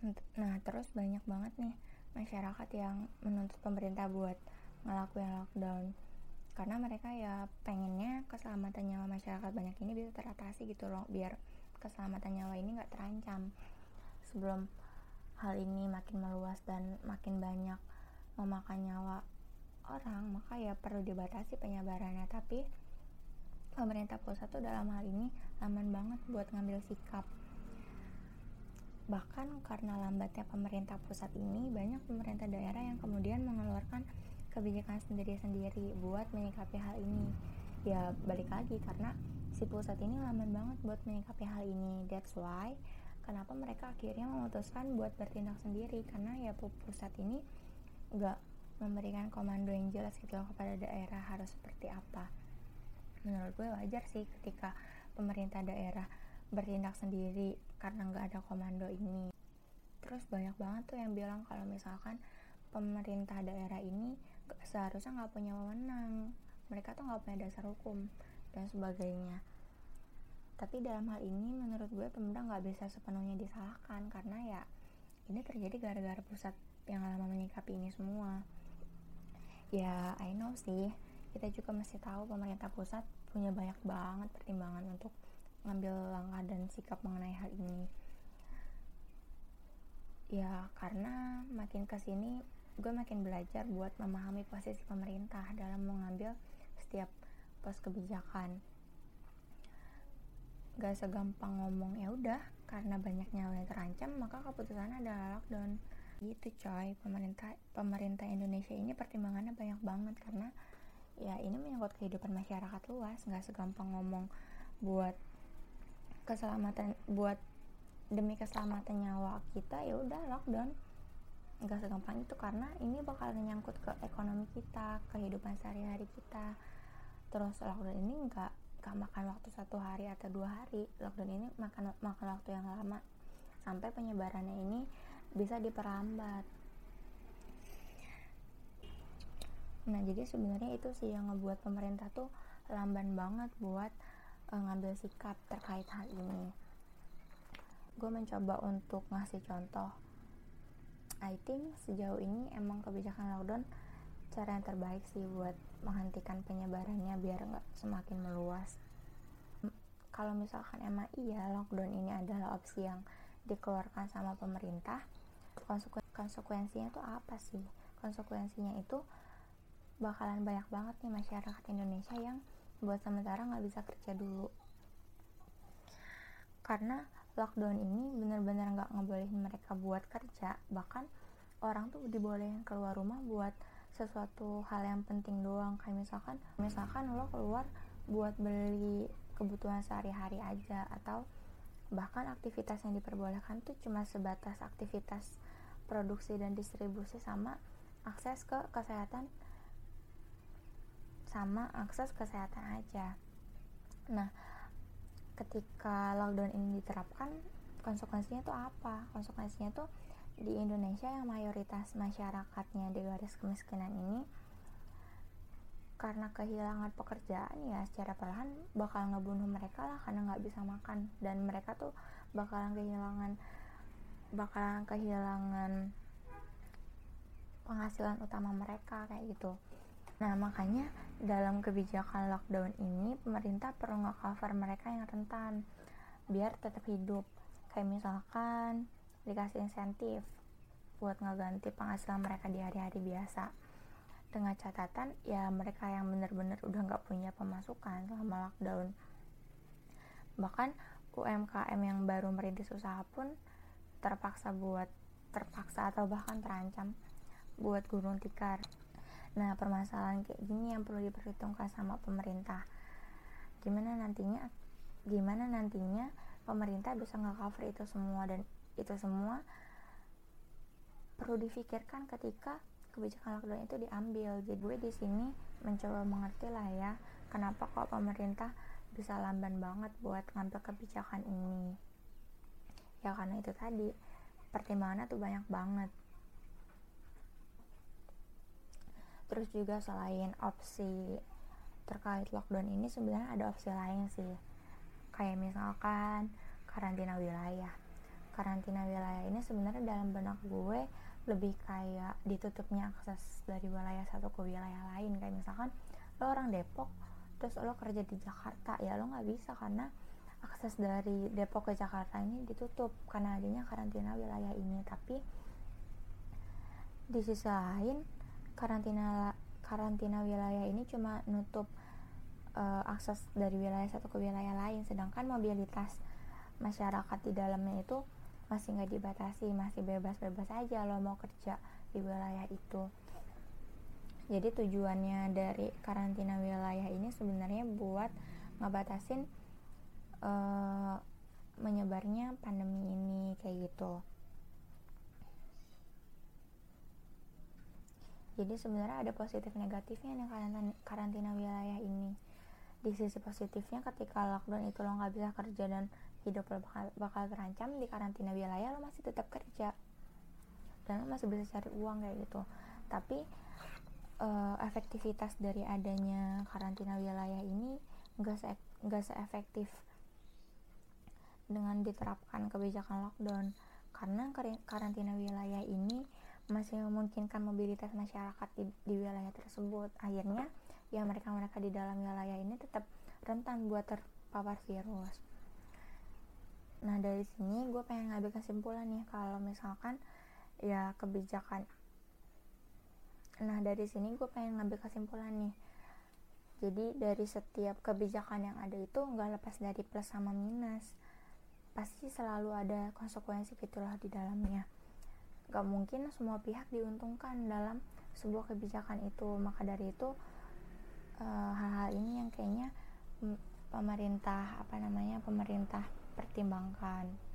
Nah, terus banyak banget nih masyarakat yang menuntut pemerintah buat ngelakuin lockdown. Karena mereka ya pengennya keselamatan nyawa masyarakat banyak ini bisa teratasi gitu loh biar keselamatan nyawa ini nggak terancam. Sebelum hal ini makin meluas dan makin banyak memakan nyawa orang maka ya perlu dibatasi penyebarannya. Tapi pemerintah pusat tuh dalam hal ini aman banget buat ngambil sikap bahkan karena lambatnya pemerintah pusat ini banyak pemerintah daerah yang kemudian mengeluarkan kebijakan sendiri-sendiri buat menyikapi hal ini. Ya balik lagi karena si pusat ini lamban banget buat menyikapi hal ini. That's why kenapa mereka akhirnya memutuskan buat bertindak sendiri? Karena ya pusat ini nggak memberikan komando yang jelas gitu loh kepada daerah harus seperti apa. Menurut gue wajar sih ketika pemerintah daerah bertindak sendiri karena nggak ada komando ini. Terus banyak banget tuh yang bilang kalau misalkan pemerintah daerah ini seharusnya nggak punya wewenang. Mereka tuh nggak punya dasar hukum dan sebagainya. Tapi dalam hal ini menurut gue pemerintah nggak bisa sepenuhnya disalahkan karena ya ini terjadi gara-gara pusat yang lama menyikapi ini semua. Ya I know sih. Kita juga mesti tahu pemerintah pusat punya banyak banget pertimbangan untuk ngambil langkah dan sikap mengenai hal ini. Ya karena makin ke sini gue makin belajar buat memahami posisi pemerintah dalam mengambil setiap pos kebijakan. Gak segampang ngomong ya udah karena banyak nyawa yang terancam maka keputusannya adalah lockdown. Gitu coy. Pemerintah pemerintah Indonesia ini pertimbangannya banyak banget karena ya ini menyangkut kehidupan masyarakat luas. Nggak segampang ngomong buat keselamatan buat demi keselamatan nyawa kita ya udah lockdown. Nggak segampang itu karena ini bakal menyangkut ke ekonomi kita kehidupan sehari-hari kita. Terus lockdown ini nggak gak makan waktu satu hari atau dua hari. Lockdown ini makan makan waktu yang lama. Sampai penyebarannya ini bisa diperambat. Nah jadi sebenarnya itu sih yang ngebuat pemerintah tuh lamban banget buat uh, ngambil sikap terkait hal ini. Gue mencoba untuk ngasih contoh. I think sejauh ini emang kebijakan lockdown cara yang terbaik sih buat menghentikan penyebarannya biar nggak semakin meluas. Kalau misalkan emang iya lockdown ini adalah opsi yang dikeluarkan sama pemerintah konsekuen konsekuensinya itu apa sih? Konsekuensinya itu bakalan banyak banget nih masyarakat Indonesia yang buat sementara nggak bisa kerja dulu. Karena lockdown ini benar-benar nggak ngebolehin mereka buat kerja. Bahkan orang tuh dibolehin keluar rumah buat sesuatu hal yang penting doang. Kayak misalkan misalkan lo keluar buat beli kebutuhan sehari-hari aja atau bahkan aktivitas yang diperbolehkan tuh cuma sebatas aktivitas produksi dan distribusi sama akses ke kesehatan sama akses kesehatan aja. Nah ketika lockdown ini diterapkan konsekuensinya tuh apa? Konsekuensinya tuh di Indonesia yang mayoritas masyarakatnya di garis kemiskinan ini karena kehilangan pekerjaan ya secara perlahan bakal ngebunuh mereka lah karena nggak bisa makan. Dan mereka tuh bakalan kehilangan bakalan kehilangan penghasilan utama mereka kayak gitu nah makanya dalam kebijakan lockdown ini pemerintah perlu nge-cover mereka yang rentan biar tetap hidup. Kayak misalkan dikasih insentif buat ngeganti penghasilan mereka di hari-hari biasa. Dengan catatan ya mereka yang benar-benar udah nggak punya pemasukan selama lockdown. Bahkan UMKM yang baru merintis usaha pun terpaksa buat terpaksa atau bahkan terancam buat gulung tikar nah permasalahan kayak gini yang perlu diperhitungkan sama pemerintah. Gimana nantinya gimana nantinya pemerintah bisa nge-cover itu semua dan itu semua perlu difikirkan ketika kebijakan lockdown itu diambil. Jadi gue di sini mencoba mengerti lah ya kenapa kok pemerintah bisa lamban banget buat ngambil kebijakan ini. Ya karena itu tadi pertimbangannya tuh banyak banget terus juga selain opsi terkait lockdown ini sebenarnya ada opsi lain sih. Kayak misalkan karantina wilayah. Karantina wilayah ini sebenarnya dalam benak gue lebih kayak ditutupnya akses dari wilayah satu ke wilayah lain. Kayak misalkan lo orang Depok terus lo kerja di Jakarta ya lo nggak bisa karena akses dari Depok ke Jakarta ini ditutup karena adanya karantina wilayah ini. Tapi di sisi lain karantina karantina wilayah ini cuma nutup uh, akses dari wilayah satu ke wilayah lain. Sedangkan mobilitas masyarakat di dalamnya itu masih nggak dibatasi masih bebas-bebas aja lo mau kerja di wilayah itu. Jadi tujuannya dari karantina wilayah ini sebenarnya buat ngebatasin uh, menyebarnya pandemi ini kayak gitu jadi sebenarnya ada positif negatifnya nih karantina, wilayah ini. Di sisi positifnya ketika lockdown itu lo nggak bisa kerja dan hidup lo bakal, bakal terancam di karantina wilayah lo masih tetap kerja. Dan lo masih bisa cari uang kayak gitu. Tapi uh, efektivitas dari adanya karantina wilayah ini nggak se nggak seefektif dengan diterapkan kebijakan lockdown. Karena karantina wilayah ini masih memungkinkan mobilitas masyarakat di, di wilayah tersebut. Akhirnya ya mereka mereka di dalam wilayah ini tetap rentan buat terpapar virus. Nah dari sini gue pengen ngambil kesimpulan nih kalau misalkan ya kebijakan. Nah dari sini gue pengen ngambil kesimpulan nih. Jadi dari setiap kebijakan yang ada itu nggak lepas dari plus sama minus. Pasti selalu ada konsekuensi gitulah di dalamnya gak mungkin semua pihak diuntungkan dalam sebuah kebijakan itu. Maka dari itu eh, hal-hal uh, ini yang kayaknya pemerintah apa namanya pemerintah pertimbangkan